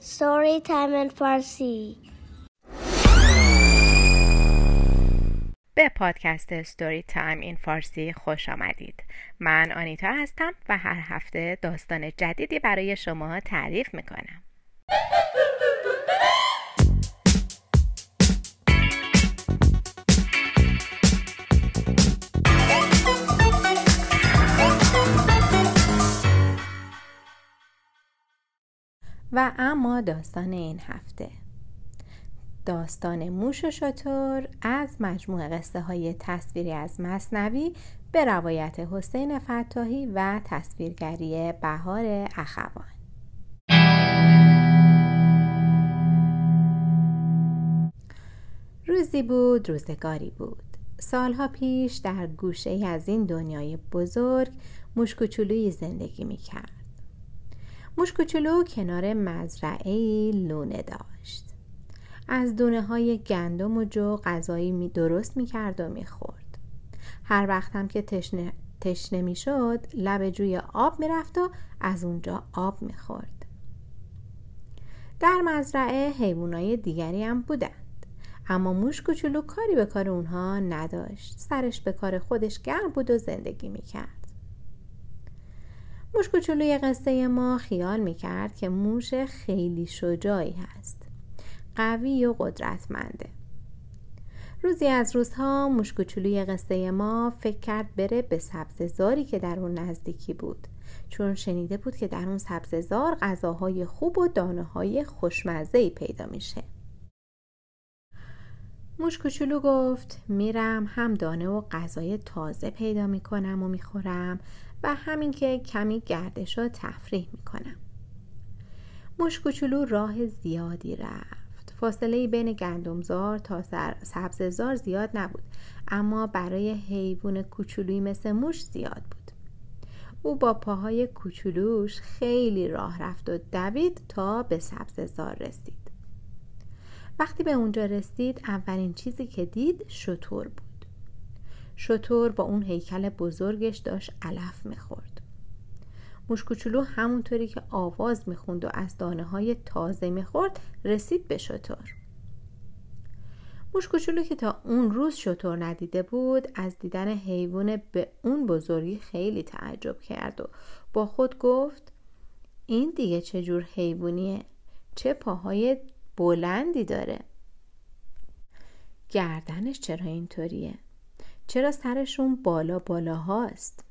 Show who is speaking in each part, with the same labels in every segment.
Speaker 1: Story Time in Farsi.
Speaker 2: به پادکست ستوری تایم این فارسی خوش آمدید. من آنیتا هستم و هر هفته داستان جدیدی برای شما تعریف می‌کنم. و اما داستان این هفته. داستان موش و شطور از مجموع قصه های تصویری از مصنوی به روایت حسین فتاحی و تصویرگری بهار اخوان. روزی بود روزگاری بود. سالها پیش در گوشه از این دنیای بزرگ مشکوچولوی زندگی می کرد مشکوچولو کنار مزرعه لونه داشت از دونه های گندم و جو غذایی می درست می و می خورد. هر وقت هم که تشنه, تشنه می لب جوی آب می رفت و از اونجا آب می خورد. در مزرعه حیوانای دیگری هم بودند اما موش کوچولو کاری به کار اونها نداشت سرش به کار خودش گرم بود و زندگی می کرد. موش کوچولوی قصه ما خیال می کرد که موش خیلی شجاعی هست. قوی و قدرتمنده. روزی از روزها مشکوچولوی قصه ما فکر کرد بره به سبززاری که در اون نزدیکی بود. چون شنیده بود که در اون سبززار غذاهای خوب و دانه های خوشمزه پیدا میشه. مشکوچولو گفت میرم هم دانه و غذای تازه پیدا می‌کنم و می‌خورم. و همین که کمی گردش و تفریح می‌کنم. مشکوچولو راه زیادی رفت. فاصله بین گندمزار تا سبززار زیاد نبود اما برای حیوان کوچولویی مثل موش زیاد بود. او با پاهای کوچولوش خیلی راه رفت و دوید تا به سبززار رسید. وقتی به اونجا رسید اولین چیزی که دید شطور بود. شطور با اون هیکل بزرگش داشت علف می‌خورد. موشکوچولو همونطوری که آواز می‌خوند و از دانه های تازه می‌خورد رسید به شطور. موشکوچولو که تا اون روز شطور ندیده بود از دیدن حیوان به اون بزرگی خیلی تعجب کرد و با خود گفت این دیگه چه جور حیوانیه؟ چه پاهای بلندی داره؟ گردنش چرا اینطوریه؟ چرا سرشون بالا بالا هاست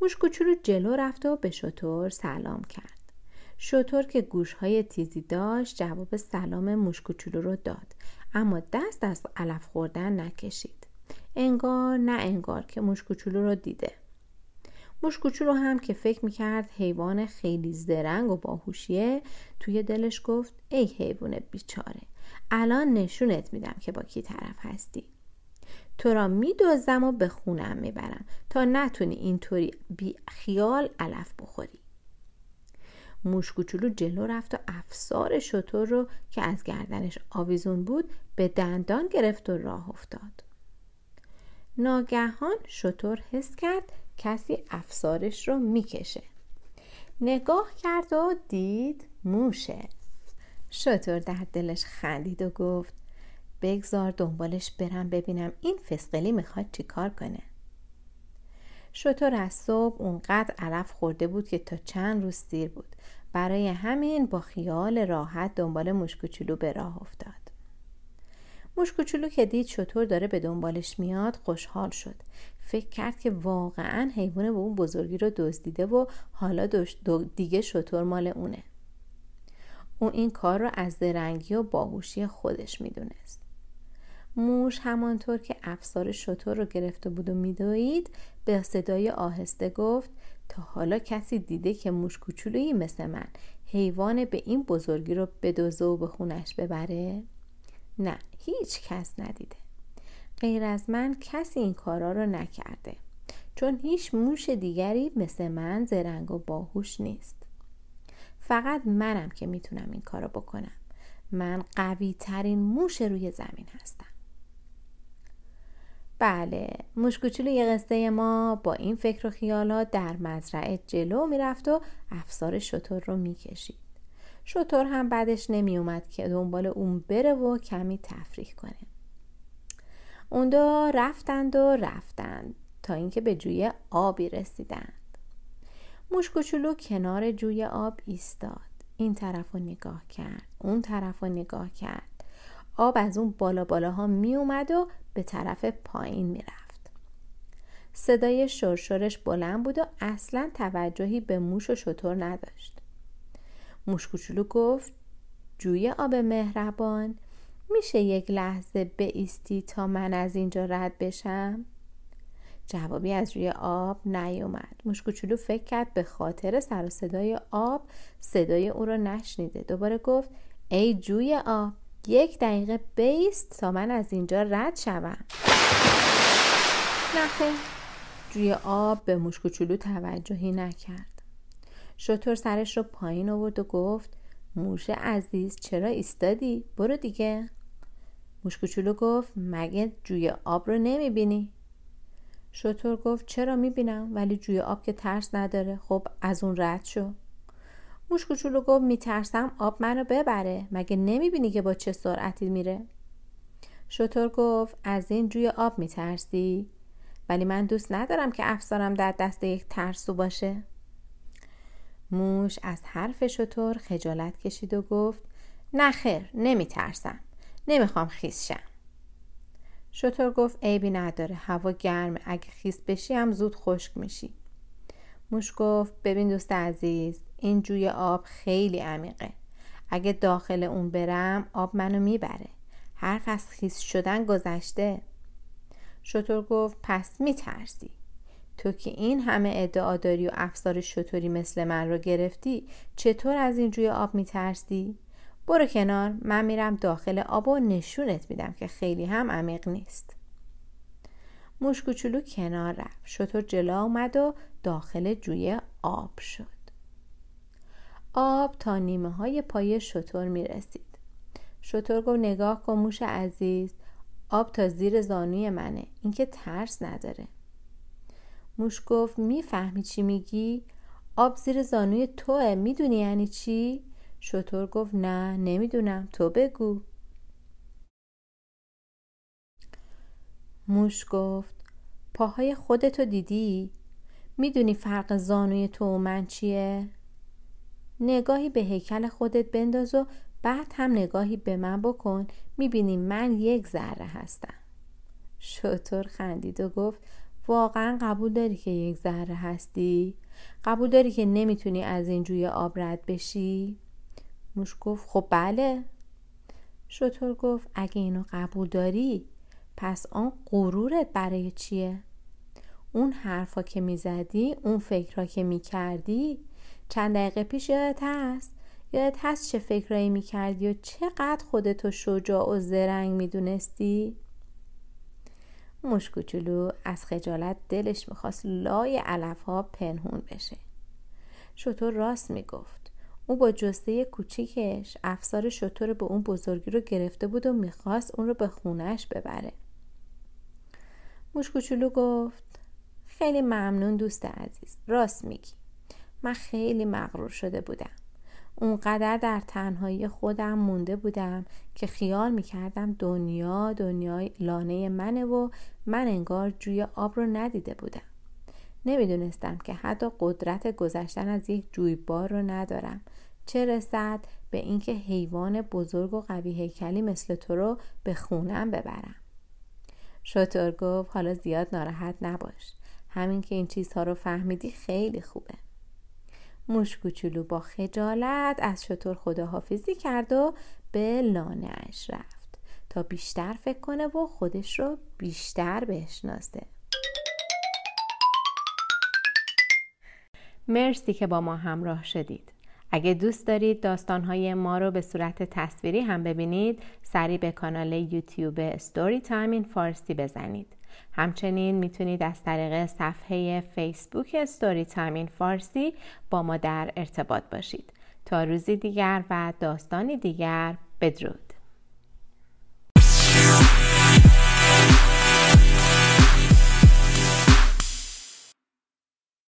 Speaker 2: موش کوچولو جلو رفت و به شطور سلام کرد. شطور که گوشهای تیزی داشت جواب سلام موش کوچولو رو داد. اما دست از علف خوردن نکشید. انگار نه انگار که موش کوچولو رو دیده. موش کوچولو هم که فکر می‌کرد حیوان خیلی زرنگ و باهوشیه توی دلش گفت ای حیوان بیچاره الان نشونت میدم که با کی طرف هستی؟ تو را میدوزم و به خونم می‌برم تا نتونی اینطوری بی خیال علف بخوری. موش کوچولو جلو رفت و افسار شطور رو که از گردنش آویزون بود به دندان گرفت و راه افتاد. ناگهان شطور حس کرد کسی افسارش رو می‌کشه. نگاه کرد و دید موشه. شطور در دلش خندید و گفت بگذار دنبالش برم ببینم این فسقلی می‌خواد چی کار کنه. شطور از صبح اونقدر علف خورده بود که تا چند روز دیر بود. برای همین با خیال راحت دنبال مشکوچولو به راه افتاد. مشکوچولو که دید شطور داره به دنبالش میاد خوشحال شد. فکر کرد که واقعا حیوان به اون بزرگی رو دزدیده و حالا دیگه شطور مال اونه. او این کار رو از درنگی و باهوشی خودش می‌دونست. موش همانطور که افسار شطور رو گرفته بود و میدوید به صدای آهسته گفت تا حالا کسی دیده که موش کوچولویی مثل من حیوان به این بزرگی رو بدوزه و به خونش ببره؟ نه هیچ کس ندیده. غیر از من کسی این کارا رو نکرده چون هیچ موش دیگری مثل من زرنگ و باهوش نیست. فقط منم که می‌تونم این کارو بکنم. من قوی ترین موش روی زمین هستم. بله یه قصه ما با این فکر و خیالات در مزرعه جلو می‌رفت و افسار شطور رو می‌کشید. شطور هم بعدش نمی اومد که دنبال اون بره و کمی تفریح کنه. اون دو رفتند و رفتند تا اینکه به جوی آبی رسیدند. موش کوچولو کنار جوی آب ایستاد. این طرف رو نگاه کرد اون طرف رو نگاه کرد. آب از اون بالا بالاها می اومد و به طرف پایین می رفت. صدای شرشرش بلند بود و اصلا توجهی به موش و شطور نداشت. موش کوچولو گفت جوی آب مهربان میشه یک لحظه بیستی تا من از اینجا رد بشم؟ جوابی از روی آب نیومد موش کوچولو فکر کرد به خاطر سر و صدای آب صدای او را نشنیده دوباره گفت ای جوی آب یک دقیقه بیست تا من از اینجا رد شوم. نخه جوی آب به موش کوچولو توجهی نکرد. شطور سرش رو پایین آورد و گفت موش عزیز چرا ایستادی؟ برو دیگه. موش کوچولو گفت مگه جوی آب رو نمی‌بینی؟ شطور گفت چرا می‌بینم؟ ولی جوی آب که ترس نداره. خب از اون رد شو. موش کوچولو گفت میترسم آب منو ببره. مگه نمی‌بینی که با چه سرعتی میره؟ شطور گفت از این جوی آب میترسی؟ ولی من دوست ندارم که افسارم در دست یک ترسو باشه. موش از حرف شطور خجالت کشید و گفت نه خیر نمیترسم. نمی‌خوام خیس شم. شطور گفت عیبی نداره. هوا گرمه اگه خیس بشی هم زود خشک میشی. موش گفت ببین دوست عزیز این جوی آب خیلی عمیقه. اگه داخل اون برم آب منو می‌بره. حرف از خیس شدن گذشته. شطور گفت پس میترسی. تو که این همه ادعا داری و افسار شطوری مثل من رو گرفتی چطور از این جوی آب میترسی؟ برو کنار من میرم داخل آب و نشونت میدم که خیلی هم عمیق نیست. موش کوچولو کنار رفت. شطور جلو اومد و داخل جوی آب شد. آب تا نیمه های پای شطور می رسید شطور گفت نگاه کن موش عزیز آب تا زیر زانوی منه اینکه ترس نداره. موش گفت می‌فهمی چی میگی؟ آب زیر زانوی توه می‌دونی یعنی چی؟ شطور گفت نه نمی‌دونم تو بگو. موش گفت پاهای خودتو دیدی؟ می‌دونی فرق زانوی تو و من چیه؟ نگاهی به هیکل خودت بنداز و بعد هم نگاهی به من بکن می‌بینی من یک ذره هستم شطور خندید و گفت واقعا قبول داری که یک ذره هستی؟ قبول داری که نمی‌تونی از این جوی آب رد بشی؟ موش گفت خب بله شطور گفت اگه اینو قبول داری پس آن غرورت برای چیه؟ اون حرفا که می‌زدی اون فکرها که می‌کردی چند دقیقه پیش یادت هست یادت هست چه فکرایی می‌کردی و چقدر خودتو شجاع و زرنگ می‌دونستی؟ موش کوچولو از خجالت دلش می‌خواست لای علف ها پنهون بشه شطور راست می‌گفت او با جسته کوچیکش افسار شطور به اون بزرگی رو گرفته بود و می‌خواست اون رو به خونش ببره موش کوچولو گفت خیلی ممنون دوست عزیز راست میگی. من خیلی مغرور شده بودم. اونقدر در تنهایی خودم مونده بودم که خیال می‌کردم دنیا دنیای لانه منه و من انگار جوی آب رو ندیده بودم. نمی‌دونستم که حتی قدرت گذشتن از یک جویبار رو ندارم. چه رسد به اینکه حیوان بزرگ و قوی هیکلی مثل تو رو به خونم ببرم. شطور گفت حالا زیاد ناراحت نباش. همین که این چیزها رو فهمیدی خیلی خوبه. موش کوچولو با خجالت از شطور خداحافظی کرد و به لانه اش رفت. تا بیشتر فکر کنه و خودش رو بیشتر بشناسه. مرسی که با ما همراه شدید. اگه دوست دارید داستانهای ما رو به صورت تصویری هم ببینید سری به کانال یوتیوب Storytime in Farsi بزنید. همچنین می‌تونید از طریق صفحه فیسبوک Storytime in Farsi با ما در ارتباط باشید. تا روزی دیگر و داستانی دیگر بدرود.